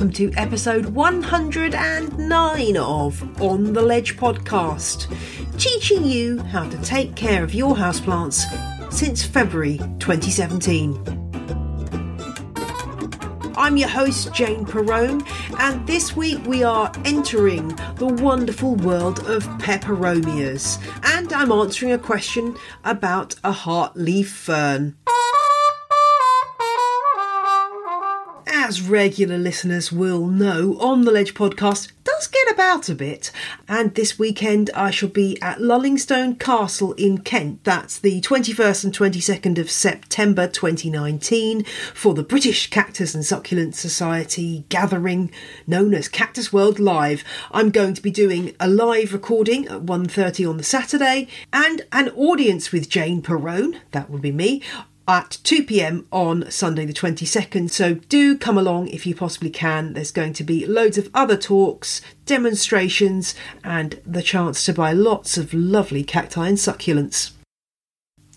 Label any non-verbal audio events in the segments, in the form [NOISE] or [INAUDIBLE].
welcome to episode 109 of On the Ledge podcast, teaching you how to take care of your houseplants since February 2017. I'm your host, Jane Perrone, and this week we are entering the wonderful world of peperomias, and I'm answering a question about a heart leaf fern. As regular listeners will know, On the Ledge podcast does get about a bit, and this weekend I shall be at Lullingstone Castle in Kent. That's the 21st and 22nd of September 2019 for the British Cactus and Succulent Society gathering known as Cactus World Live. I'm going to be doing a live recording at 1:30 on the Saturday and an audience with Jane Perrone, that would be me, at 2 pm on Sunday, the 22nd. So do come along if you possibly can. There's going to be loads of other talks, demonstrations, and the chance to buy lots of lovely cacti and succulents.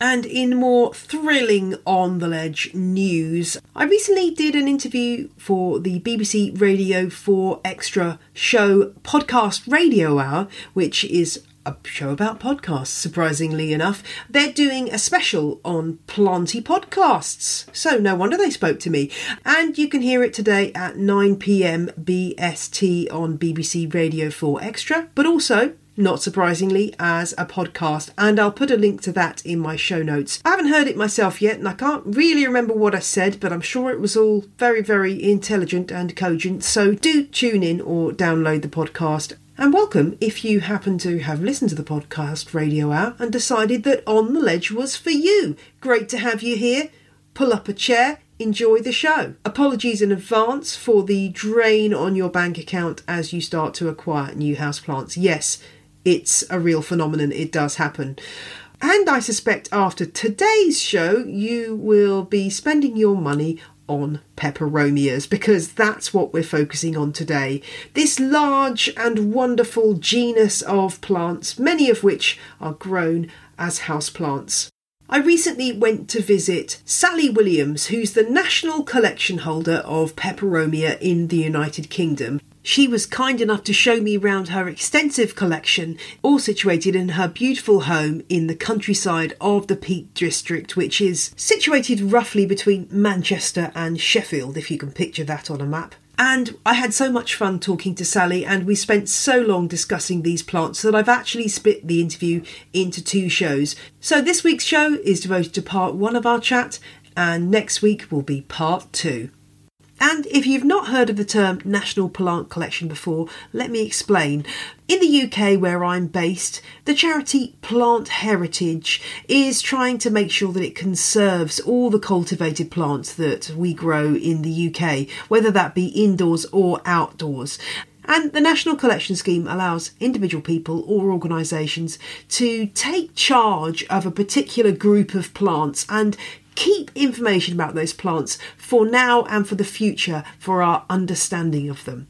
And in more thrilling on the ledge news, I recently did an interview for the BBC Radio 4 Extra show podcast Radio Hour, which is a show about podcasts, surprisingly enough. They're doing a special on planty podcasts. So no wonder they spoke to me. And you can hear it today at 9 pm BST on BBC Radio 4 Extra, but also not surprisingly, as a podcast, and I'll put a link to that in my show notes. I haven't heard it myself yet, and I can't really remember what I said, but I'm sure it was all very, very intelligent and cogent. So do tune in or download the podcast. And welcome if you happen to have listened to the podcast Radio Hour and decided that On the Ledge was for you. Great to have you here. Pull up a chair, enjoy the show. Apologies in advance for the drain on your bank account as you start to acquire new houseplants. Yes, it's a real phenomenon, it does happen. And I suspect after today's show, you will be spending your money on peperomias because that's what we're focusing on today. This large and wonderful genus of plants, many of which are grown as houseplants. I recently went to visit Sally Williams, who's the national collection holder of peperomia in the United Kingdom. She was kind enough to show me round her extensive collection, all situated in her beautiful home in the countryside of the Peak District, which is situated roughly between Manchester and Sheffield, if you can picture that on a map. And I had so much fun talking to Sally, and we spent so long discussing these plants that I've actually split the interview into two shows. So this week's show is devoted to part one of our chat, and next week will be part two. And if you've not heard of the term National Plant Collection before, let me explain. In the UK, where I'm based, the charity Plant Heritage is trying to make sure that it conserves all the cultivated plants that we grow in the UK, whether that be indoors or outdoors. And the National Collection Scheme allows individual people or organisations to take charge of a particular group of plants and keep information about those plants for now and for the future for our understanding of them.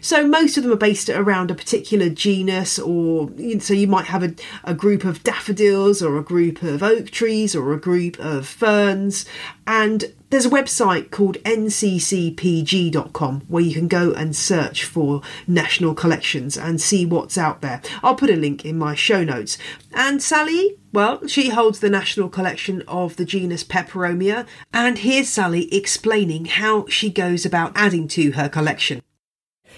So most of them are based around a particular genus, or so you might have a, a group of daffodils, or a group of oak trees, or a group of ferns. And there's a website called nccpg.com where you can go and search for national collections and see what's out there. I'll put a link in my show notes. And Sally, well, she holds the national collection of the genus Peperomia, and here's Sally explaining how she goes about adding to her collection.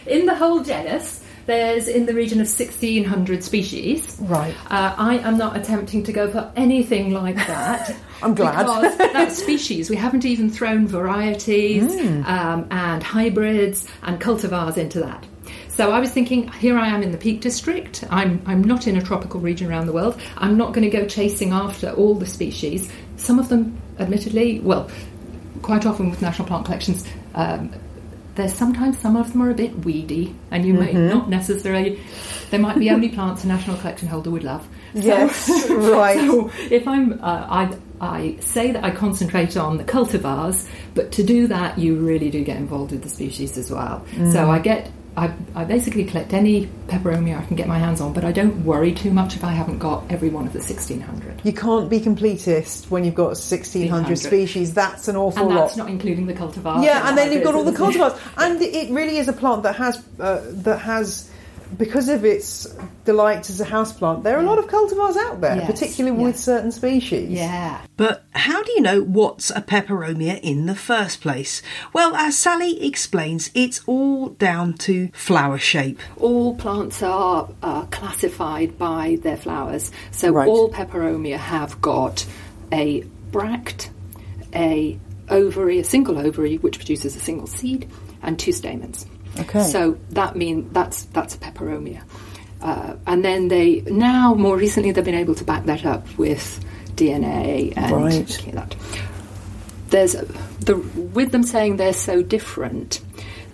In the whole genus, there's in the region of 1600 species. Right. Uh, I am not attempting to go for anything like that. [LAUGHS] I'm glad. Because that's [LAUGHS] species. We haven't even thrown varieties Mm. um, and hybrids and cultivars into that. So I was thinking, here I am in the Peak District. I'm, I'm not in a tropical region around the world. I'm not going to go chasing after all the species. Some of them, admittedly, well, quite often with national plant collections, um, there's sometimes some of them are a bit weedy, and you may not necessarily. There might be only plants a national collection holder would love. So- Yes, [LAUGHS] right. So if I'm, uh, I, I say that I concentrate on the cultivars, but to do that, you really do get involved with the species as well. So I get I, I basically collect any peperomia I can get my hands on, but I don't worry too much if I haven't got every one of the 1600. You can't be completist when you've got 1600 1600. species. That's an awful And lot. that's not including the cultivars. yeah, and then you've got all the hybrids, isn't it? cultivars, and it really is a plant that has uh, that has. Because of its delight as a houseplant, there are a lot of cultivars out there, Yes, particularly yeah. with certain species. Yeah. But how do you know what's a peperomia in the first place? Well, as Sally explains, it's all down to flower shape. all plants are uh, classified by their flowers. So Right. all peperomia have got a bract, a ovary, a single ovary which produces a single seed, and two stamens. Okay. So that mean that's that's a peperomia. Uh, and then they now more recently they've been able to back that up with DNA and Right. that there's the with them saying they're so different.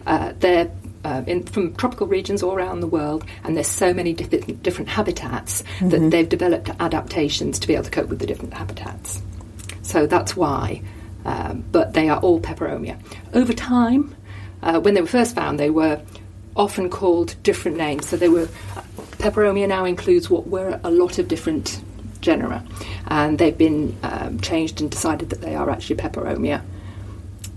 Uh, they're uh, in, from tropical regions all around the world, and there's so many different, different habitats that they've developed adaptations to be able to cope with the different habitats. So that's why. Um, but they are all peperomia. Over time, uh, when they were first found, they were often called different names. So they were peperomia now includes what were a lot of different genera, and they've been um, changed and decided that they are actually peperomia.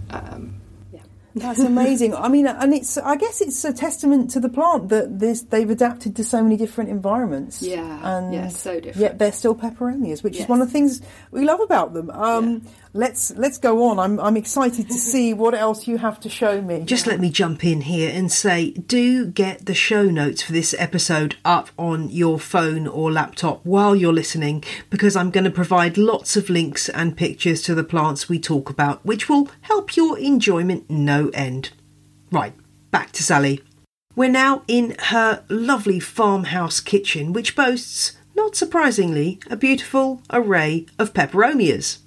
Um, yeah. That's amazing. I mean, and it's I guess it's a testament to the plant that this they've adapted to so many different environments. Yeah, and yeah, so different. Yet they're still peperomias, which is one of the things we love about them. Um, Let's let's go on. I'm I'm excited to see what else you have to show me. Just let me jump in here and say, do get the show notes for this episode up on your phone or laptop while you're listening, because I'm going to provide lots of links and pictures to the plants we talk about, which will help your enjoyment no end. Right, back to Sally. We're now in her lovely farmhouse kitchen, which boasts, not surprisingly, a beautiful array of peperomias.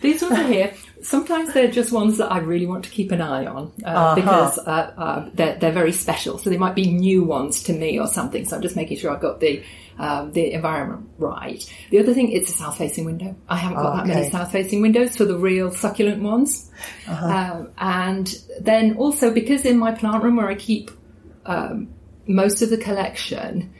These ones are here. Sometimes they're just ones that I really want to keep an eye on uh, Uh-huh. because uh, uh, they're, they're very special. So they might be new ones to me or something. So I'm just making sure I've got the um, the environment right. The other thing, it's a south-facing window. I haven't got that Okay. many south-facing windows for the real succulent ones. Um, and then also because in my plant room where I keep um, most of the collection,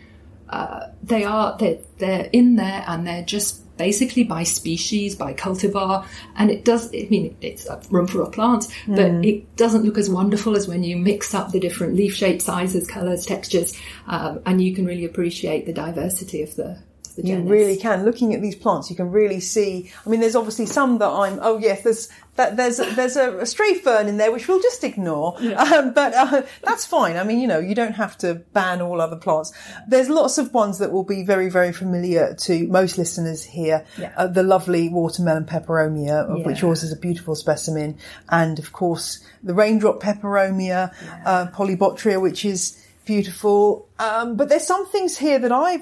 uh, they are they're, they're in there and they're just basically by species by cultivar and it does i mean it's a room for a plant but it doesn't look as wonderful as when you mix up the different leaf shapes sizes colors textures um, and you can really appreciate the diversity of the, the You really can. Looking at these plants, you can really see. I mean, there's obviously some that I'm. Oh yes, there's that. There's there's a, a stray fern in there which we'll just ignore. Um, but uh, that's fine. I mean, you know, you don't have to ban all other plants. There's lots of ones that will be very very familiar to most listeners here. Yeah. Uh, the lovely watermelon peperomia, of which yours is a beautiful specimen, and of course the raindrop peperomia, uh, polybotrya, which is beautiful. Um, but there's some things here that I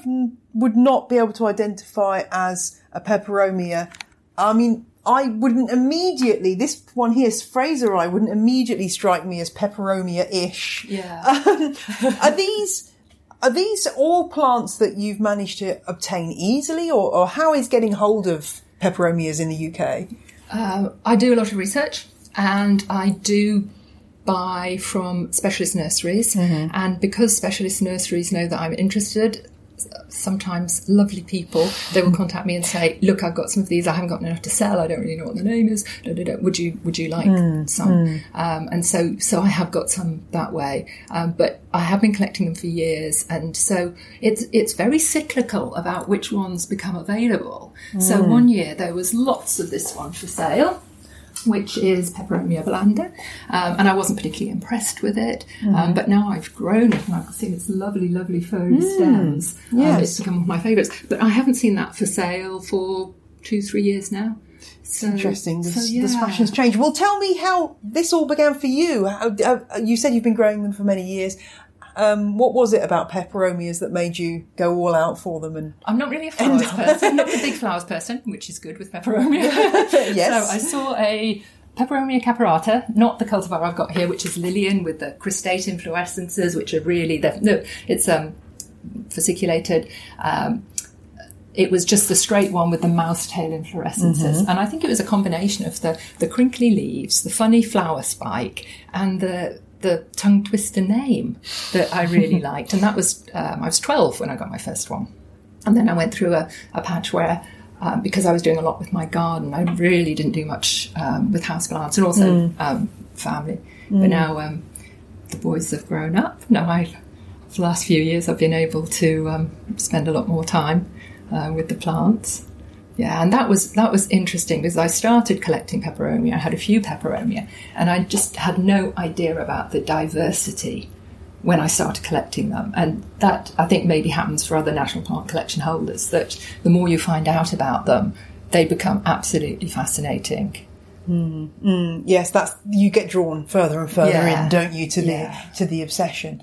would not be able to identify as a peperomia. I mean, I wouldn't immediately, this one here, Fraser I wouldn't immediately strike me as peperomia-ish. yeah [LAUGHS] Um, are these, are these all plants that you've managed to obtain easily or, or how is getting hold of peperomias in the UK? Um, I do a lot of research and I do buy from specialist nurseries. And because specialist nurseries know that I'm interested, sometimes lovely people they will contact me and say, "Look, I've got some of these. I haven't got enough to sell. I don't really know what the name is. Da, da, da. Would you Would you like some?" Um, and so so I have got some that way. Um, but I have been collecting them for years, and so it's it's very cyclical about which ones become available. So one year there was lots of this one for sale which is Peperomia blanda, um, and I wasn't particularly impressed with it. Um, but now I've grown it, and I can see its lovely, lovely furry stems. Um, it's become one of my favourites. But I haven't seen that for sale for two, three years now. So, Interesting. The, so, yeah. fashion's changed. Well, tell me how this all began for you. How, uh, you said you've been growing them for many years. Um, what was it about peperomias that made you go all out for them? And I'm not really a flowers person, not [LAUGHS] a big flowers person, which is good with Peperomia. [LAUGHS] Yes. So I saw a Peperomia caperata, not the cultivar I've got here, which is Lillian with the cristate inflorescences, which are really the no, it's um fasciculated. Um, it was just the straight one with the mouse tail inflorescences, and I think it was a combination of the the crinkly leaves, the funny flower spike, and the the tongue twister name that I really [LAUGHS] liked, and that was um, I was twelve when I got my first one, and then I went through a, a patch where. Um, because I was doing a lot with my garden, I really didn't do much um, with houseplants and also um, family. But now um, the boys have grown up. Now I, for the last few years, I've been able to um, spend a lot more time uh, with the plants. Yeah, and that was that was interesting because I started collecting peperomia. I had a few peperomia, and I just had no idea about the diversity when I started collecting them. And that I think maybe happens for other national plant collection holders. That the more you find out about them, they become absolutely fascinating. Mm, mm. Yes, that's you get drawn further and further Yeah. in, don't you, to Yeah. the to the obsession.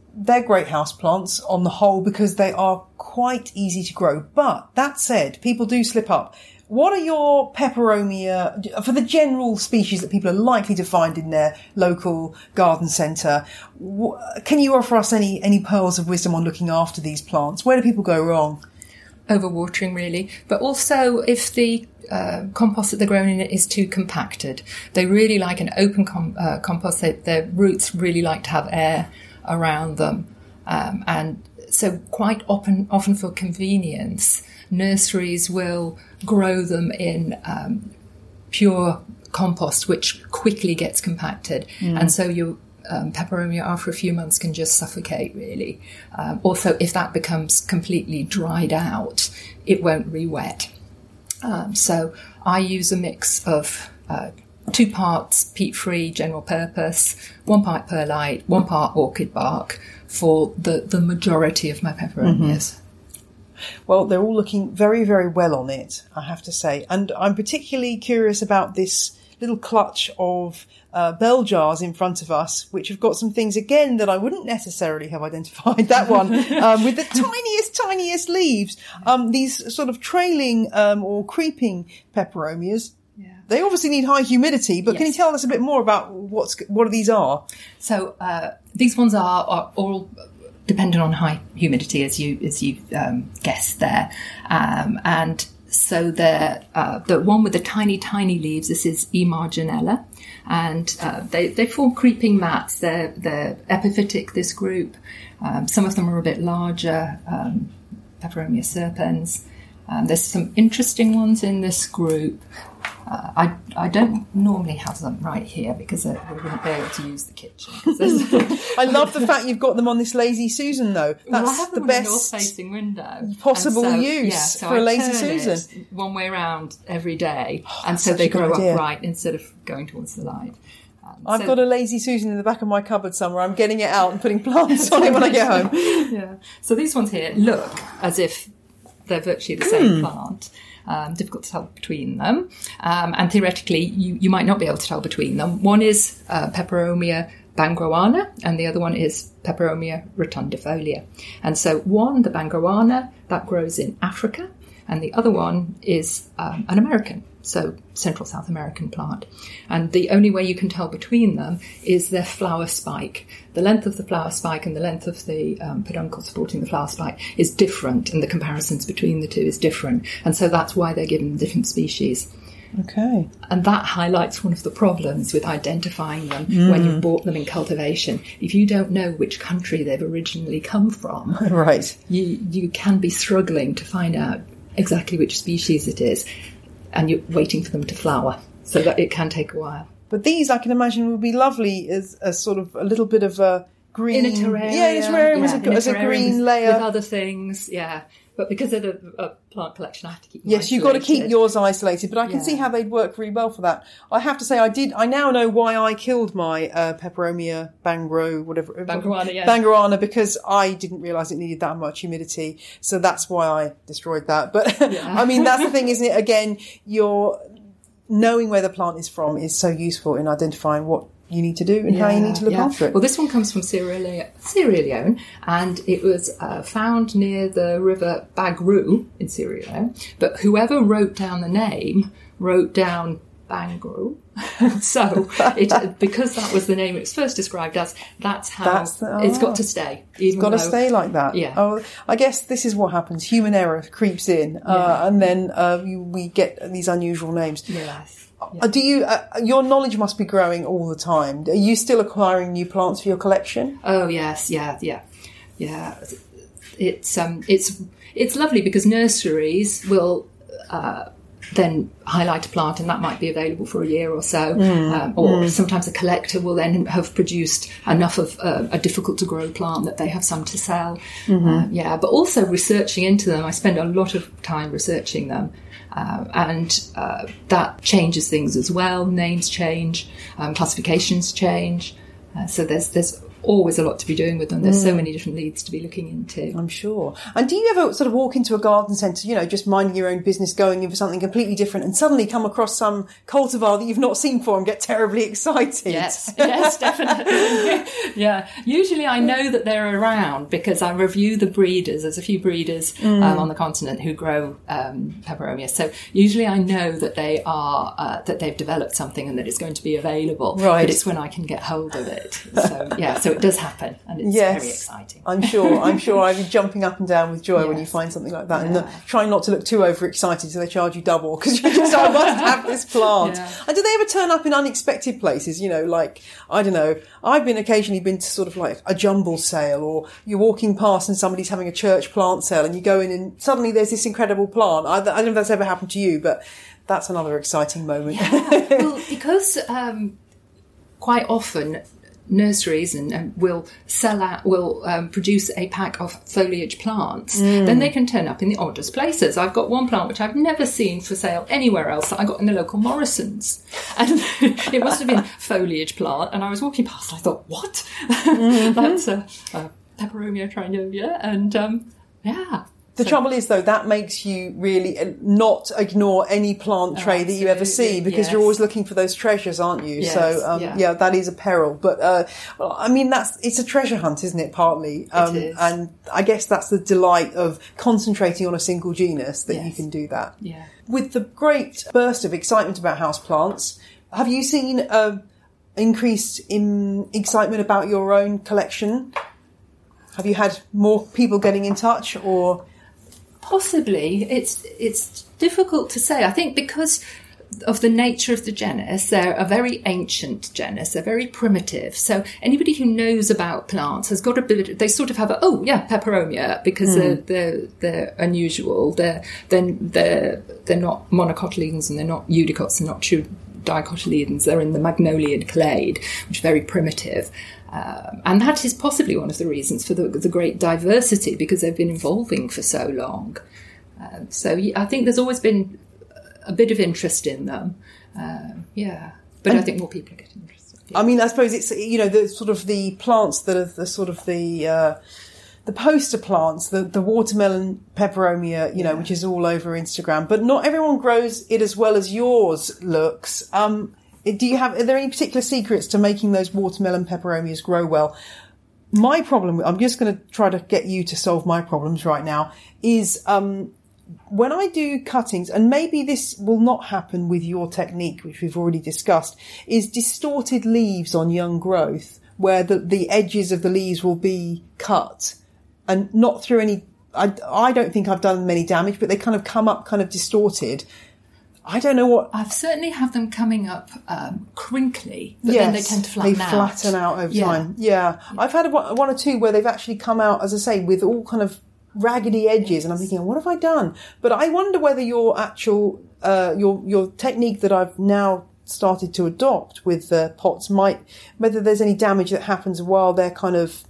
they're great house plants on the whole because they are quite easy to grow. But that said, people do slip up. What are your peperomia for the general species that people are likely to find in their local garden centre? Can you offer us any any pearls of wisdom on looking after these plants? Where do people go wrong? overwatering really, but also if the uh, compost that they're grown in is too compacted. They really like an open com- uh, compost. They, their roots really like to have air around them, um, and so quite often, often for convenience, nurseries will grow them in um, pure compost, which quickly gets compacted, and so your um, peperomia after a few months can just suffocate. Really. Um, also, if that becomes completely dried out, it won't re-wet. Um, so I use a mix of uh, two parts peat-free general purpose, one part perlite, one part orchid bark for the, the majority of my peperomias. Well, they're all looking very, very well on it, I have to say. And I'm particularly curious about this little clutch of uh, bell jars in front of us, which have got some things again that I wouldn't necessarily have identified. That one [LAUGHS] um, with the tiniest, tiniest leaves. Um, these sort of trailing um, or creeping peperomias. They obviously need high humidity, but can you tell us a bit more about what's what these are? So uh, these ones are, are all dependent on high humidity, as you as you um, guessed there, um, and so the uh, the one with the tiny tiny leaves. This is E. marginella, and uh, they they form creeping mats. They're they're epiphytic. This group. Um, some of them are a bit larger. Um, Peperomia serpens. Um, there's some interesting ones in this group. Uh, I, I don't normally have them right here because uh, we wouldn't be able to use the kitchen. [LAUGHS] [LAUGHS] I love the fact you've got them on this lazy Susan, though. That's well, I have the best. a north-facing window. possible And use so for a I lazy turn it Susan. one way around every day, [SIGHS] and so they grow idea. upright instead of going towards the light. Um, I've so- got a lazy Susan in the back of my cupboard somewhere. I'm getting it out and putting plants on it when I get home. [LAUGHS] yeah. So these ones here look as if they're virtually the Hmm. same plant. Um, difficult to tell between them, um, and theoretically, you, you might not be able to tell between them. One is uh, Peperomia bangroana, and the other one is Peperomia rotundifolia. And so, one, the bangroana, that grows in Africa, and the other one is um, an American, so Central South American plant. And the only way you can tell between them is their flower spike. The length of the flower spike and the length of the um, peduncle supporting the flower spike is different, and the comparisons between the two is different. And so that's why they're given different species. Okay. And that highlights one of the problems with identifying them Mm. when you've bought them in cultivation. If you don't know which country they've originally come from, [LAUGHS] Right. you you can be struggling to find out exactly which species it is, and you're waiting for them to flower. So that it can take a while. But these, I can imagine, would be lovely as a sort of a little bit of a green. in a terrarium. Yeah, a terrarium as, yeah, a, in as a green layer. with other things. Yeah, but because of the uh, plant collection, I have to keep. Yes, you've got to keep yours isolated, but I can Yeah. see how they'd work really well for that. I have to say, I did. I now know why I killed my uh, peperomia bangro, whatever Bangaruana, yeah. bangaruana, because I didn't realise it needed that much humidity, so that's why I destroyed that. But I mean, that's the thing, [LAUGHS] isn't it? Again, you're knowing where the plant is from is so useful in identifying what you need to do and how you need to look yeah. after it. Well, this one comes from Sierra, Le- Sierra Leone, and it was uh, found near the river Bagru in Sierra Leone. But whoever wrote down the name wrote down Bangru. [LAUGHS] so, it, because that was the name it was first described as, that's how That's the- it's ah. got to stay. Even got to stay like that. Yeah. Oh, I guess this is what happens. Human error creeps in, uh, Yeah. and then uh, we get these unusual names. Yes. Uh, do you? Uh, your knowledge must be growing all the time. Are you still acquiring new plants for your collection? Oh yes, yeah, yeah, yeah. It's um, it's it's lovely because nurseries will uh, then highlight a plant, and that might be available for a year or so. Um, or sometimes a collector will then have produced enough of uh, a difficult to grow plant that they have some to sell. Uh, yeah, but also researching into them. I spend a lot of time researching them. Uh, and uh, that changes things as well. Names change, um, classifications change. Uh, so there's there's always a lot to be doing with them. There's so many different leads to be looking into. I'm sure. And do you ever sort of walk into a garden centre, you know, just minding your own business, going in for something completely different, and suddenly come across some cultivar that you've not seen before and get terribly excited? Yes, yes, definitely. [LAUGHS] yeah. Usually I know that they're around because I review the breeders. There's a few breeders um, on the continent who grow um, peperomia. So usually I know that they are, uh, that they've developed something and that it's going to be available. Right. But it's when I can get hold of it. So, yeah, so it does happen and it's Yes. very exciting. I'm sure. I'm sure I'd be [LAUGHS] jumping up and down with joy when you find something like that, and Yeah. uh, trying not to look too overexcited so they charge you double because you just I must have this plant. [LAUGHS] Yeah. And do they ever turn up in unexpected places? You know, like I don't know. I've been occasionally been to sort of like a jumble sale, or you're walking past and somebody's having a church plant sale, and you go in and suddenly there's this incredible plant. I, I don't know if that's ever happened to you, but that's another exciting moment. Yeah. well, [LAUGHS] because um, quite often nurseries and, and will sell out, will um, produce a pack of foliage plants, then they can turn up in the oddest places. I've got one plant which I've never seen for sale anywhere else that I got in the local Morrison's, [LAUGHS] and [LAUGHS] it must have been foliage plant. And I was walking past, and I thought, what? [LAUGHS] That's a, a peperomia trinovia, and um, yeah. The trouble is, though, that makes you really uh, not ignore any plant tray that you ever see because you're always looking for those treasures, aren't you? Yes, so, um, yeah. yeah. that is a peril. But, uh, well, I mean, that's it's a treasure hunt, isn't it? Partly, um, is. and I guess that's the delight of concentrating on a single genus that you can do that. Yeah. With the great burst of excitement about houseplants, have you seen a increase in excitement about your own collection? Have you had more people getting in touch, or Possibly, it's it's difficult to say. I think because of the nature of the genus, they're a very ancient genus. They're very primitive. So anybody who knows about plants has got a bit. They sort of have a oh yeah peperomia because they're, hmm. they're they're unusual. They're then they're they're not monocotyledons and they're not eudicots and not true dicotyledons. They're in the magnoliid clade, which is very primitive. Um, and that is possibly one of the reasons for the, the great diversity because they've been evolving for so long. Um, so I think there's always been a bit of interest in them. Um, yeah, but I think more people are getting interested. I mean, I suppose it's you know the sort of the plants that are the sort of the uh, the poster plants, the the watermelon peperomia, you know, which is all over Instagram. But not everyone grows it as well as yours looks. Um, do you have? Are there any particular secrets to making those watermelon peperomias grow well? My problem, I'm just going to try to get you to solve my problems right now, is um, when I do cuttings, and maybe this will not happen with your technique, which we've already discussed, is distorted leaves on young growth, where the, the edges of the leaves will be cut and not through any. I, I don't think I've done many damage, but they kind of come up kind of distorted. I don't know what. I've certainly have them coming up um, crinkly, but then they tend to flatten they out. flatten out over Yeah. time. Yeah. I've had one or two where they've actually come out, as I say, with all kind of raggedy edges, and I'm thinking, what have I done? But I wonder whether your actual uh, your your technique that I've now started to adopt with the pots might whether there's any damage that happens while they're kind of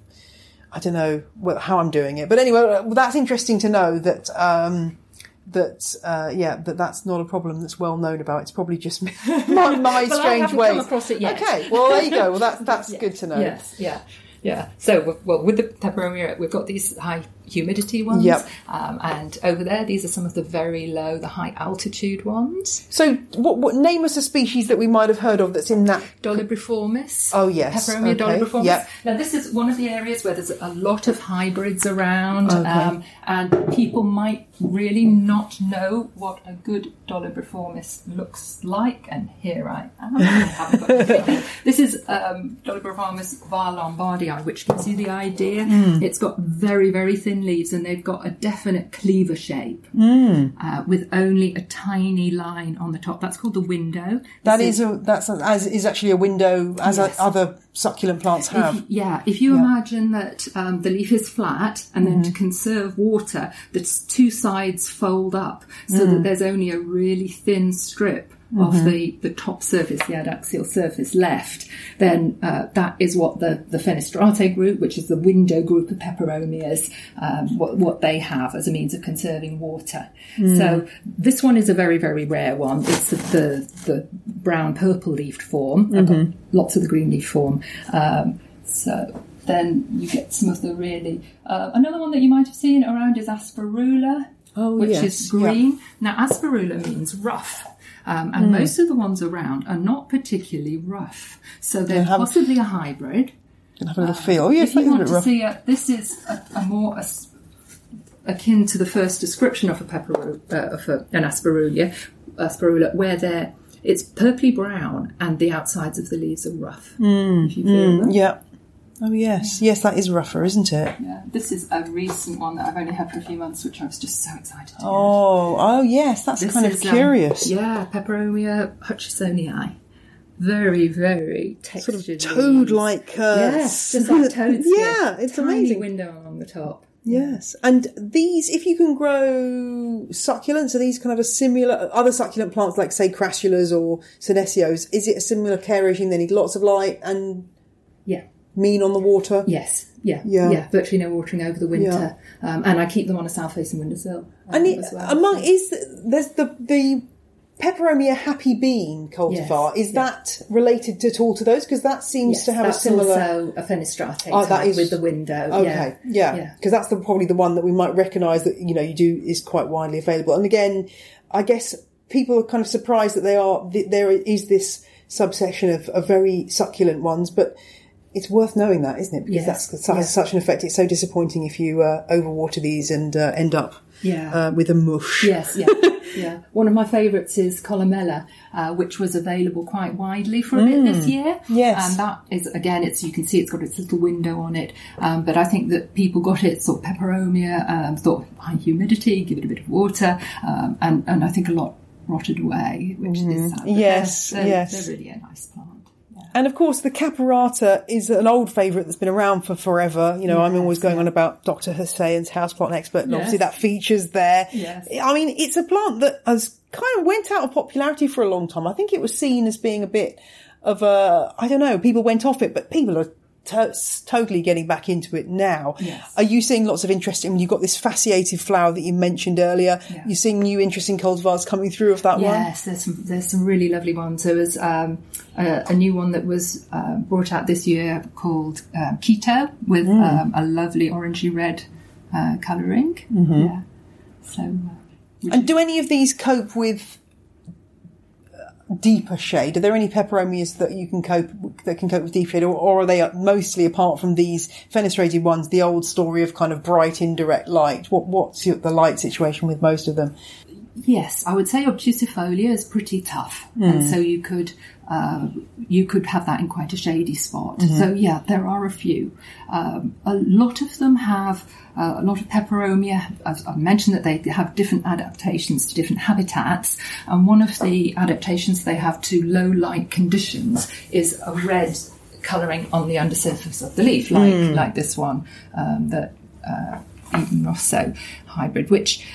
I don't know how I'm doing it, but anyway, that's interesting to know that um, that uh, yeah that that's not a problem that's well known about. It's probably just [LAUGHS] [LAUGHS] my, my Well, I strange haven't ways. come across it yet. Okay, well there you go. Well that's [LAUGHS] that's good to know. Yes, yeah, yeah. So, well, with the peperomia, we've got these high humidity ones, Yep. um, and over there, these are some of the very low, the high altitude ones. So what, what name us a species that we might have heard of that's in that? Dolabriformis. Oh, yes. Peperomia Okay, dolabriformis. yep. Now, this is one of the areas where there's a lot of hybrids around, um, and people might really not know what a good dolabriformis looks like. And here I am. I haven't got anything. [LAUGHS] this is um, dolabriformis var which gives you the idea. Hmm. It's got very, very thin leaves, and they've got a definite cleaver shape Hmm. uh, with only a tiny line on the top. That's called the window. That This is a that's a, as is actually a window as Yes. a, other succulent plants have. If, yeah, if you imagine that um, the leaf is flat and then to conserve water, the two sides fold up so that there's only a really thin strip of the, the top surface, the adaxial surface left, then uh, that is what the, the Fenestrate group, which is the window group of peperomias, um, what, what they have as a means of conserving water. So this one is a very, very rare one. It's the, the brown purple leafed form. I've got lots of the green leaf form. Um, so then you get some of the really uh, another one that you might have seen around is asperula, Oh, which yes, is green. Now asperula means rough. Um, and most of the ones around are not particularly rough, so they're possibly a hybrid. Can have a little feel. Oh yes, if you a want to rough. see it, this is a, a more as- akin to the first description of a pepper uh, of a, an asperula, asperula, where they're it's purply brown and the outsides of the leaves are rough. if you feel them. Yeah. Oh yes, yes, that is rougher, isn't it? Yeah, this is a recent one that I've only had for a few months, which I was just so excited to get. Oh, oh yes, that's This kind of is, um, curious. yeah, Peperomia hutchisonii. Very, very Sort of textured. toad-like. Uh, Yes, just like [LAUGHS] toad skin. Yeah, it's Tiny amazing. window along the top. Yes, and these, if you can grow succulents, are these kind of a similar other succulent plants like say crassulas or senecios? Is it a similar care regime? They need lots of light and. Mean on the water. Yes. Yeah. Yeah. Yeah. Virtually no watering over the winter. Um, and I keep them on a south facing windowsill. um, And it, as well. among is there's the the peperomia happy bean cultivar. Yes, Is that related at all to those? Because that seems Yes, to have a similar. also a fenestrate Oh, that is- with the window. Okay, yeah, Yeah. because that's the, probably the one that we might recognise that you know you do is quite widely available. And again, I guess people are kind of surprised that they are that there is this subsection of, of very succulent ones, but it's worth knowing that, isn't it? Because Yes, that's that has yeah. such an effect. It's so disappointing if you uh, overwater these and uh, end up Yeah. uh, with a mush. Yes, yeah, [LAUGHS] yeah. One of my favourites is Columella, uh, which was available quite widely for a bit this year. Mm. Yes. and that is again, it's you can see it's got its little window on it. Um, but I think that people got it sort of peperomia, um, thought high humidity, give it a bit of water, um, and and I think a lot rotted away, which is sad. Mm. Yes, they're, yes. they're really a nice plant. Yeah. And of course, the caperata is an old favourite that's been around for forever. You know, I'm always going on about Dr. Hessayon's houseplant expert, and obviously that features there. Yes. I mean, it's a plant that has kind of went out of popularity for a long time. I think it was seen as being a bit of a, I don't know, people went off it, but people are to- totally getting back into it now. Yes. Are you seeing lots of interest in, you've got this fasciated flower that you mentioned earlier. Yeah. You're seeing new interesting cultivars coming through of that one? Yes, there's some there's some really lovely ones. There was um, a, a new one that was uh, brought out this year called um, Keto with Mm. um, a lovely orangey red uh, colouring. Mm-hmm. Yeah. So uh, And do any of these cope with uh, deeper shade? Are there any peperomias that you can cope that can cope with deep shade, or, or are they mostly apart from these fenestrated ones? The old story of kind of bright indirect light. What what's your, the light situation with most of them? Yes, I would say obtusifolia is pretty tough, and hmm. so you could uh, you could have that in quite a shady spot. So yeah, there are a few. Um, a lot of them have uh, a lot of peperomia. As I've mentioned that they have different adaptations to different habitats, and one of the adaptations they have to low light conditions is a red colouring on the undersurface of the leaf, like like this one um, that uh, Eden Rosso hybrid, which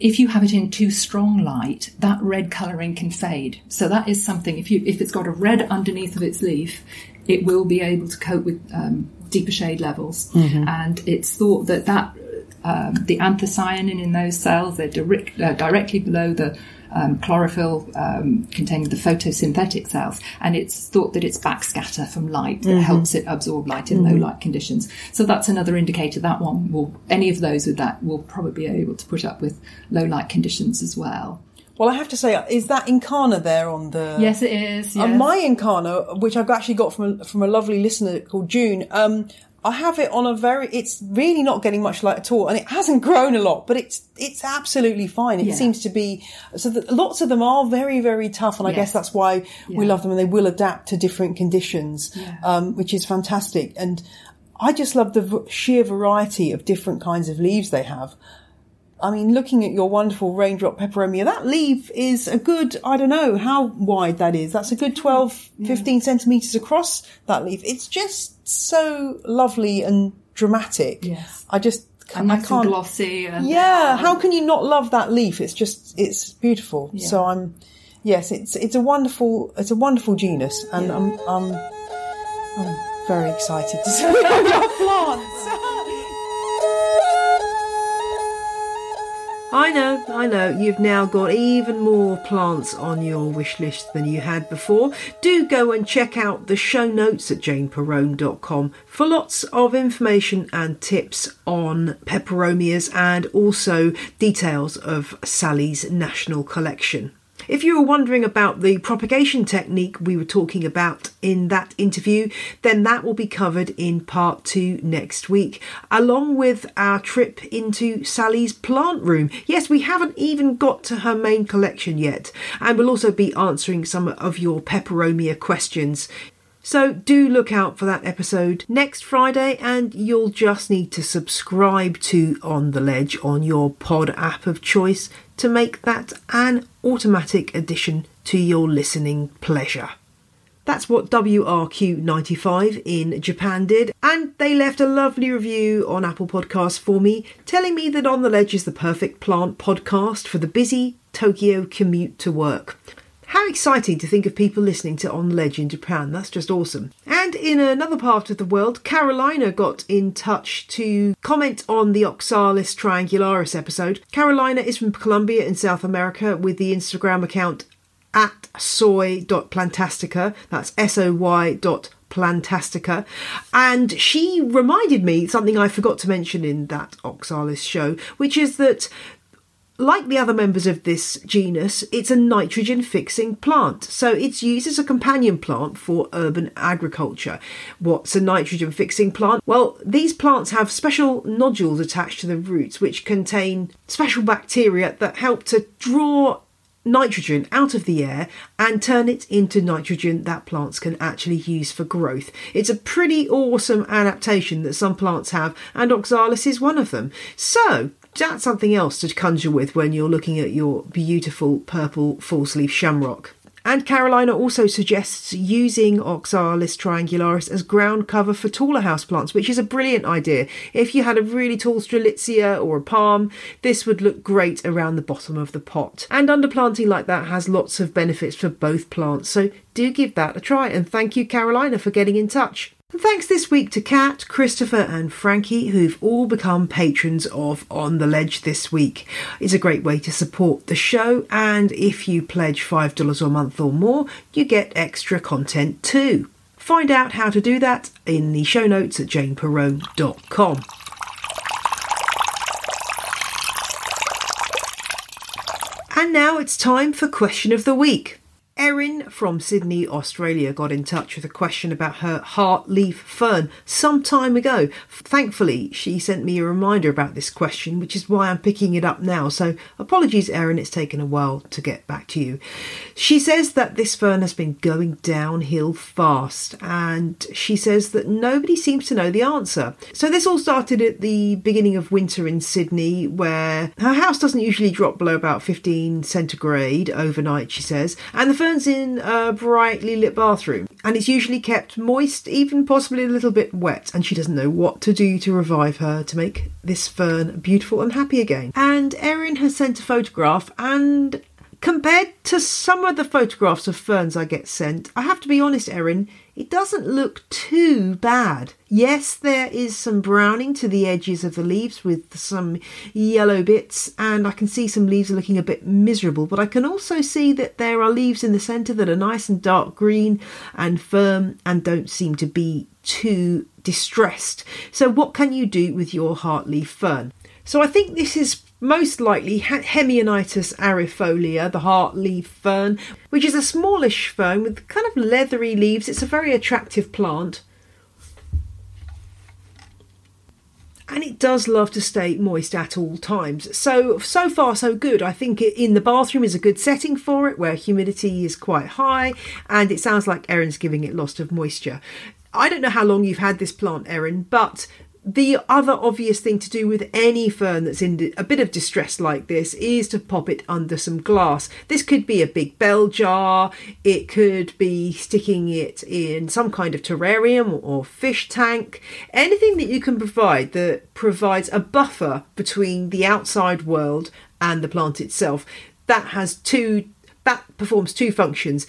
if you have it in too strong light, that red colouring can fade. So that is something. If you if it's got a red underneath of its leaf, it will be able to cope with um, deeper shade levels. Mm-hmm. And it's thought that that um, the anthocyanin in those cells they're direct, uh, directly below the um, chlorophyll um, containing the photosynthetic cells, and it's thought that it's backscatter from light that helps it absorb light in low light conditions. So that's another indicator. That one will any of those with that will probably be able to put up with low light conditions as well. Well, I have to say, is that Incana there on the? Yes, it is. And yes. my Incana, which I've actually got from a, from a lovely listener called June, um, I have it on a very. It's really not getting much light at all, and it hasn't grown a lot, but it's it's absolutely fine. It Yeah. seems to be so. Lots of them are very very tough, and I guess that's why we love them, and they will adapt to different conditions, um, which is fantastic. And I just love the v- sheer variety of different kinds of leaves they have. I mean, looking at your wonderful raindrop peperomia, that leaf is a good, I don't know how wide that is. That's a good 12, mm. 15 centimetres across that leaf. It's just so lovely and dramatic. Yes. I just, and I nice can't. and glossy. And, Yeah, how um, can you not love that leaf? It's just, it's beautiful. So I'm, yes, it's, it's a wonderful, it's a wonderful genus and I'm, I'm, I'm very excited to see [LAUGHS] [LAUGHS] your plants. I know, I know. You've now got even more plants on your wish list than you had before. Do go and check out the show notes at janeperrone.com for lots of information and tips on peperomias and also details of Sally's national collection. If you were wondering about the propagation technique we were talking about in that interview, then that will be covered in part two next week, along with our trip into Sally's plant room. Yes, we haven't even got to her main collection yet, and we'll also be answering some of your peperomia questions. So do look out for that episode next Friday, and you'll just need to subscribe to On the Ledge on your pod app of choice to make that an automatic addition to your listening pleasure. That's what WRQ95 in Japan did, and they left a lovely review on Apple Podcasts for me, telling me that On the Ledge is the perfect plant podcast for the busy Tokyo commute to work. How exciting to think of people listening to On Ledge in Japan. That's just awesome. And in another part of the world, Carolina got in touch to comment on the Oxalis triangularis episode. Carolina is from Colombia in South America with the Instagram account at soy.plantastica. That's S O Y dot plantastica and she reminded me something i forgot to mention in that oxalis show which is that like the other members of this genus, it's a nitrogen fixing plant. So it's used as a companion plant for urban agriculture. What's a nitrogen fixing plant? Well, these plants have special nodules attached to the roots which contain special bacteria that help to draw nitrogen out of the air and turn it into nitrogen that plants can actually use for growth. It's a pretty awesome adaptation that some plants have, and oxalis is one of them. So, that's something else to conjure with when you're looking at your beautiful purple false leaf shamrock. And Carolina also suggests using Oxalis triangularis as ground cover for taller houseplants, which is a brilliant idea. If you had a really tall strelitzia or a palm, this would look great around the bottom of the pot. And underplanting like that has lots of benefits for both plants, so do give that a try. And thank you, Carolina, for getting in touch. And thanks this week to Kat, Christopher, and Frankie, who've all become patrons of On the Ledge this week. It's a great way to support the show, and if you pledge $5 a month or more, you get extra content too. Find out how to do that in the show notes at janeperrone.com. And now it's time for Question of the Week. Erin from Sydney, Australia got in touch with a question about her heart leaf fern some time ago. Thankfully, she sent me a reminder about this question, which is why I'm picking it up now. So, apologies, Erin, it's taken a while to get back to you. She says that this fern has been going downhill fast, and she says that nobody seems to know the answer. So, this all started at the beginning of winter in Sydney, where her house doesn't usually drop below about 15 centigrade overnight, she says, and the fern's in a brightly lit bathroom and it's usually kept moist, even possibly a little bit wet, and she doesn't know what to do to revive her to make this fern beautiful and happy again. And Erin has sent a photograph and Compared to some of the photographs of ferns I get sent, I have to be honest, Erin, it doesn't look too bad. Yes, there is some browning to the edges of the leaves with some yellow bits, and I can see some leaves are looking a bit miserable, but I can also see that there are leaves in the centre that are nice and dark green and firm and don't seem to be too distressed. So, what can you do with your heartleaf fern? So, I think this is most likely Hemionitis arifolia, the heart leaf fern, which is a smallish fern with kind of leathery leaves. It's a very attractive plant. and it does love to stay moist at all times. So, so far, so good. I think it, in the bathroom is a good setting for it where humidity is quite high and it sounds like Erin's giving it lots of moisture. I don't know how long you've had this plant, Erin, but the other obvious thing to do with any fern that's in a bit of distress like this is to pop it under some glass. This could be a big bell jar, it could be sticking it in some kind of terrarium or fish tank, anything that you can provide that provides a buffer between the outside world and the plant itself. That has two that performs two functions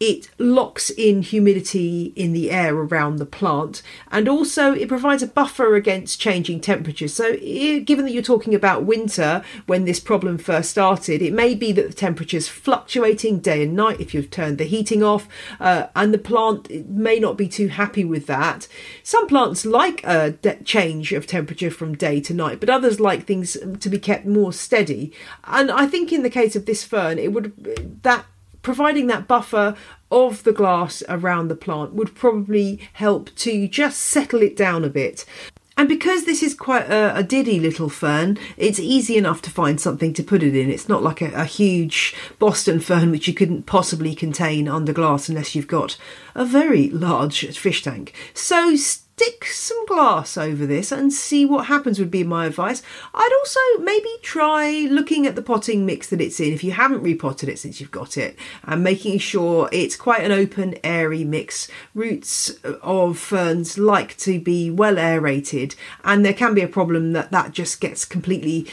it locks in humidity in the air around the plant and also it provides a buffer against changing temperatures. So, given that you're talking about winter when this problem first started, it may be that the temperature is fluctuating day and night if you've turned the heating off, uh, and the plant may not be too happy with that. Some plants like a de- change of temperature from day to night, but others like things to be kept more steady. And I think in the case of this fern, it would that providing that buffer of the glass around the plant would probably help to just settle it down a bit. And because this is quite a, a, diddy little fern, it's easy enough to find something to put it in. It's not like a, a, huge Boston fern which you couldn't possibly contain under glass unless you've got a very large fish tank. So stick some glass over this and see what happens would be my advice. I'd also maybe try looking at the potting mix that it's in if you haven't repotted it since you've got it and making sure it's quite an open airy mix. Roots of ferns like to be well aerated and there can be a problem that that just gets completely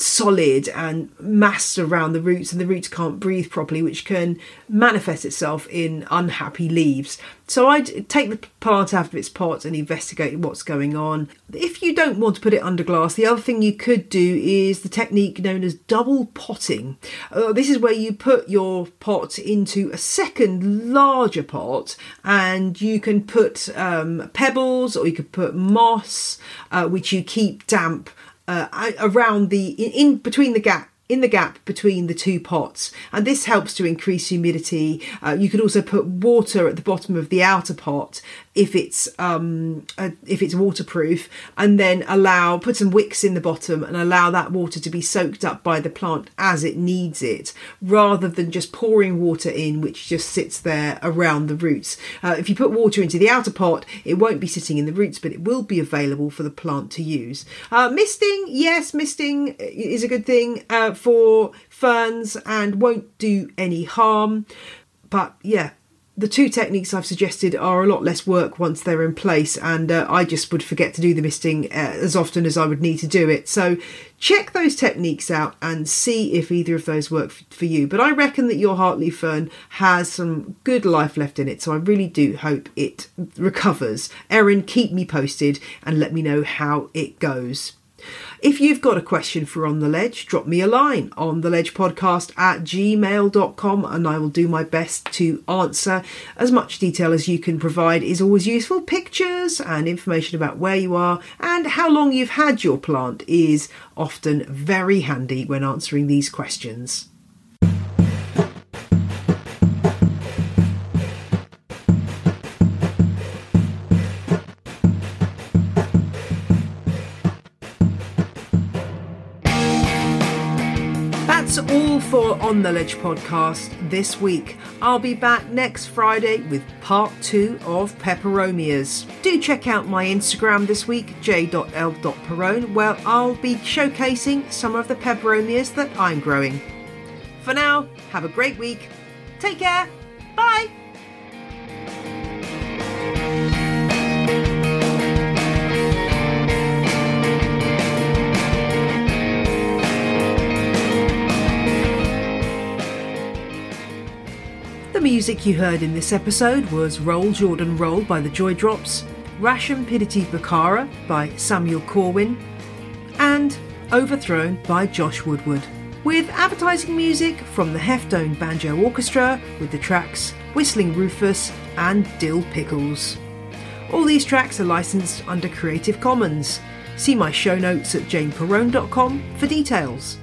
solid and massed around the roots and the roots can't breathe properly which can manifest itself in unhappy leaves. So i'd take the plant out of its pot and investigate what's going on. If you don't want to put it under glass the other thing you could do is the technique known as double potting. Uh, this is where you put your pot into a second larger pot and you can put um, pebbles or you could put moss uh, which you keep damp uh, around the in, in between the gap in the gap between the two pots. And this helps to increase humidity. Uh, you could also put water at the bottom of the outer pot if it's um if it's waterproof and then allow put some wicks in the bottom and allow that water to be soaked up by the plant as it needs it rather than just pouring water in which just sits there around the roots. Uh, if you put water into the outer pot it won't be sitting in the roots but it will be available for the plant to use. Uh, misting yes misting is a good thing uh, for ferns and won't do any harm. But yeah the two techniques I've suggested are a lot less work once they're in place, and uh, I just would forget to do the misting uh, as often as I would need to do it. So, check those techniques out and see if either of those work f- for you. But I reckon that your heartleaf fern has some good life left in it, so I really do hope it recovers. Erin, keep me posted and let me know how it goes. If you've got a question for On the Ledge, drop me a line on the ledge podcast at gmail.com and I will do my best to answer. As much detail as you can provide is always useful. Pictures and information about where you are and how long you've had your plant is often very handy when answering these questions. For On the Ledge podcast this week. I'll be back next Friday with part two of Peperomias. Do check out my Instagram this week, j.l.perrone, where I'll be showcasing some of the peperomias that I'm growing. For now, have a great week Take care. Bye. Music you heard in this episode was Roll Jordan Roll by the Joy Drops, Rasham Pidity Bakara by Samuel Corwin, and Overthrown by Josh Woodward, with advertising music from the Heftone Banjo Orchestra with the tracks Whistling Rufus and Dill Pickles. All these tracks are licensed under Creative Commons. See my show notes at janeperrone.com for details.